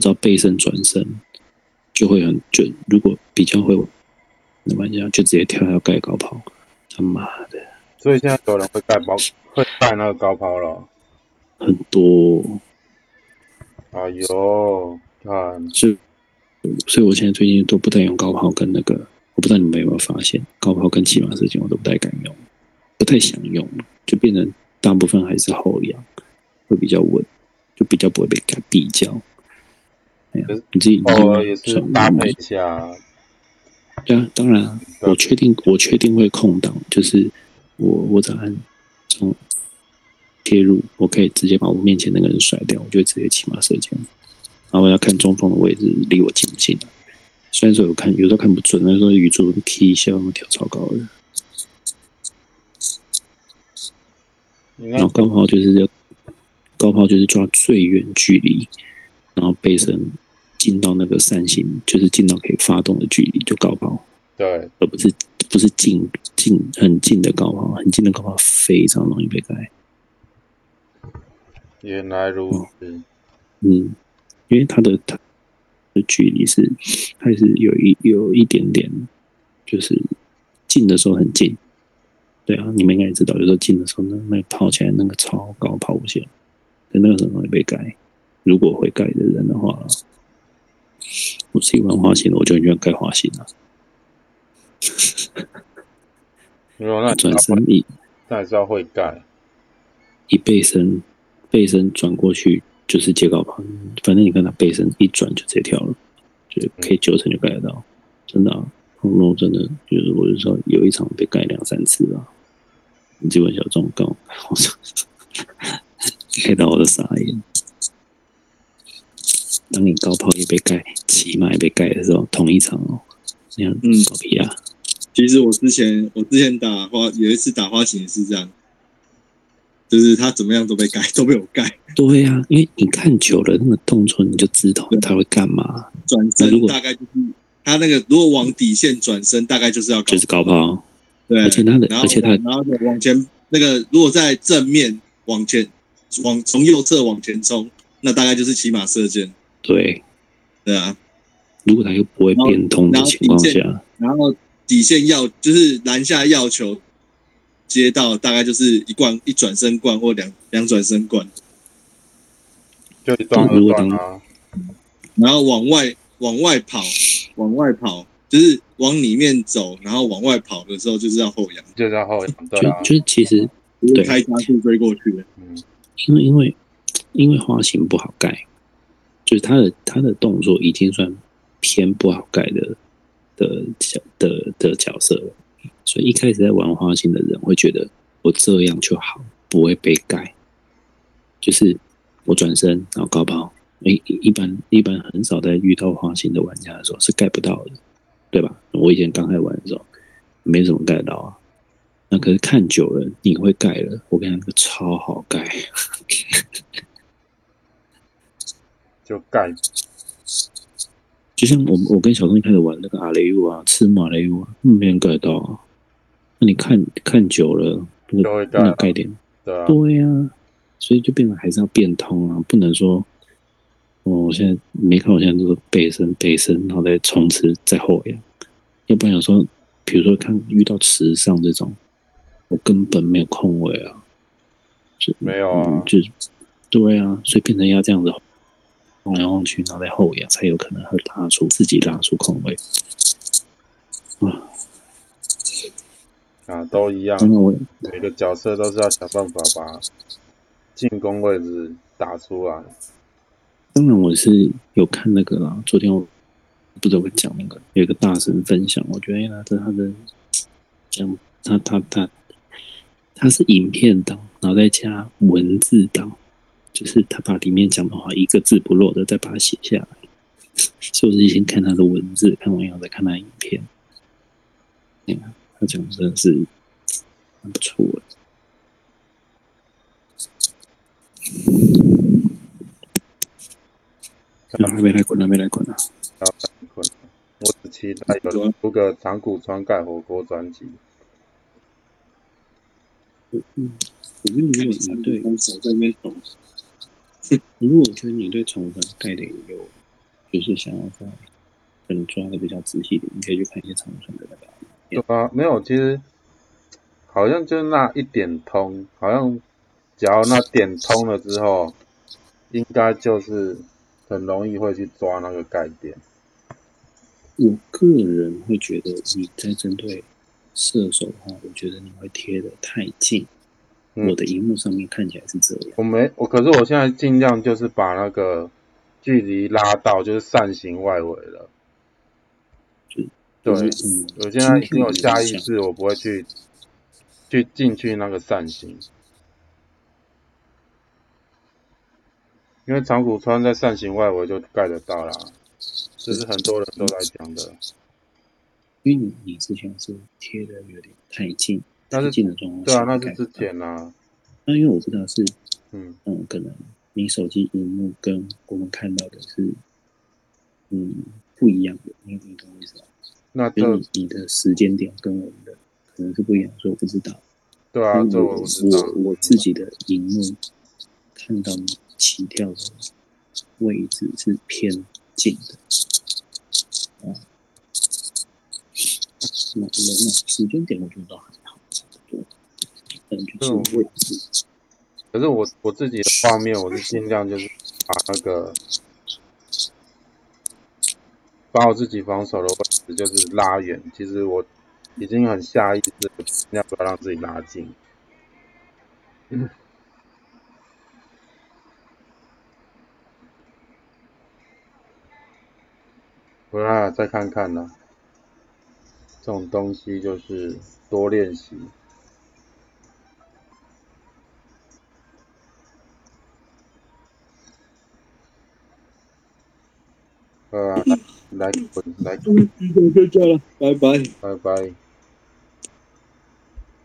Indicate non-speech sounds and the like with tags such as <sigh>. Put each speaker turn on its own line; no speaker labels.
我知道背身转身就会很就如果比较会那玩家就直接跳下盖高抛，他妈的
所以现在有人会盖包，会盖那个高抛了。
很多，
哎呦，看，
所以所以我现在最近都不太用高抛跟那个，我不知道你们有没有发现，高抛跟骑马事情我都不太敢用，不太想用，就变成大部分还是后仰，会比较稳，就比较不会被改比较。你自己你
偶尔也是搭配一下。
对啊，当然我确定我确定会空档，就是我我只要按从切入，我可以直接把我面前那个人甩掉，我就直接骑马射箭。然后我要看中锋的位置离我近不近啊。虽然说有看，有时候看不准，那时候语助 K 一下我跳超高的，然后高抛就是要高抛就是抓最远距离，然后背身进到那个扇形，就是进到可以发动的距离就高抛。
对，
而不是不是近近很近的高抛，很近的高抛非常容易被盖。
原来如此。
嗯，因为它的它的距离是还是有一有一点点，就是近的时候很近。对啊，你们应该也知道，有时候近的时候，那那跑起来那个超高抛物线，那个很容易被盖。如果会盖的人的话，我自己玩花心的，我就很喜欢盖花心啊，
如果那
转身一
那还是要会盖。
一背身，背身转过去就是接高抛，反正你看他背身一转就直接跳了，就可以九成就盖得到，真的啊，红龙真的就是我就说有一场被盖两三次啊，基本小众高，<laughs> 我到 <laughs> 我的傻眼。当你高抛也被盖，骑马也被盖的时候，同一场哦，那样
嗯
搞屁啊！
其实我之前我之前打花有一次打花型也是这样，就是他怎么样都被盖，都被我盖。
对呀、因为你看久了那个动作，你就知道他会干嘛，
转身大概就是他那个如果往底线转身，大概就是要高
就是高抛。
对，
而且他的
然后
而且他
然后再往前那个如果在正面往前往从右侧往前冲，那大概就是骑马射箭，
对，
对啊。
如果他又不会变通的情况下，
然后底线要就是篮下要球接到，大概就是一贯一转身灌或两两转身灌，
就一段二段啊，
然后往外往外跑，往外跑就是往里面走，然后往外跑的时候就是要后仰，
就是要后仰，对啊，
就就是其实
就是开加速追过去的。
嗯，
因为因为因为花型不好盖，就是他的他的动作已经算偏不好盖的的角的的角色了，所以一开始在玩花型的人会觉得我这样就好，不会被盖，就是我转身然后高抛，一一般一般很少在遇到花心的玩家的时候是盖不到的，对吧？我以前刚开始玩的时候没怎么盖到啊。那可是看久了，你会盖了。我跟你讲，那个超好盖。
就盖，
就像我我跟小东一开始玩那个阿雷乌啊，吃马雷乌啊，没人盖到啊。那你看看久了，那个那盖点，
对啊，
对呀、所以就变得还是要变通啊，不能说，哦，我现在没看，我现在都是背身背身，然后再冲刺再后仰，要不然有时候，比如说看遇到池上这种，我根本没有空位啊，是
没有啊。
嗯，就是对啊，所以变成要这样子晃来晃去，然后再后仰，才有可能会拉出自己拉出空位。啊，
啊，都一样，
因为我
每个角色都是要想办法把进攻位置打出来。
当然我是有看那个啦，昨天我不知道会讲那个有一个大神分享，我觉得哎他的他的讲他他他他是影片档，然后再加文字档，就是他把里面讲的话一个字不漏的再把它写下来。所以我是先看他的文字，看完以后再看他的影片。哎呀，他讲的真的是蛮不错的。啊还没来滚，还没来滚啊！
要很困难。我只期待有人出个长谷川盖火锅专辑。
嗯我觉得如果你对，
手在那边抖，
如果我觉得你对宠物概念有就是想要在可能抓的比较仔细一点，你可以去看一些长春的那个。
对啊，没有，其实好像就那一点通，好像只要那点通了之后，应该就是很容易会去抓那个概念。
我个人会觉得你在针对射手的话，我觉得你会贴的太近。
嗯。
我的荧幕上面看起来是这样，
我没我，可是我现在尽量就是把那个距离拉到就是扇形外围了。
就
对，
嗯，
我现在已经有下意识，我不会去去进去那个扇形，因为长谷川在扇形外围就盖得到啦，这是很多人都在讲的。
因为你你之前是贴的有点太近，
那是
太近的状况
对啊，那是之前啊，
那因为我知道是
嗯，
嗯，可能你手机荧幕跟我们看到的是嗯不一样的，你你懂我意思吗？
那这
你你的时间点跟我们的可能是不一样，所以我不知道。
对啊，
我
我。
我我自己的荧幕看到你起跳的位置是偏近的，啊，那那那时间点我觉得都还可能就是位置，
可是我我自己的画面，我是尽量就是把那个把我自己防守的位置就是拉远。其实我已经很下意识地尽量不要让自己拉近。<coughs> 回来了再看看呢，这种东西就是多练习。呃，来来滚来，
就这样了，拜拜。
拜拜。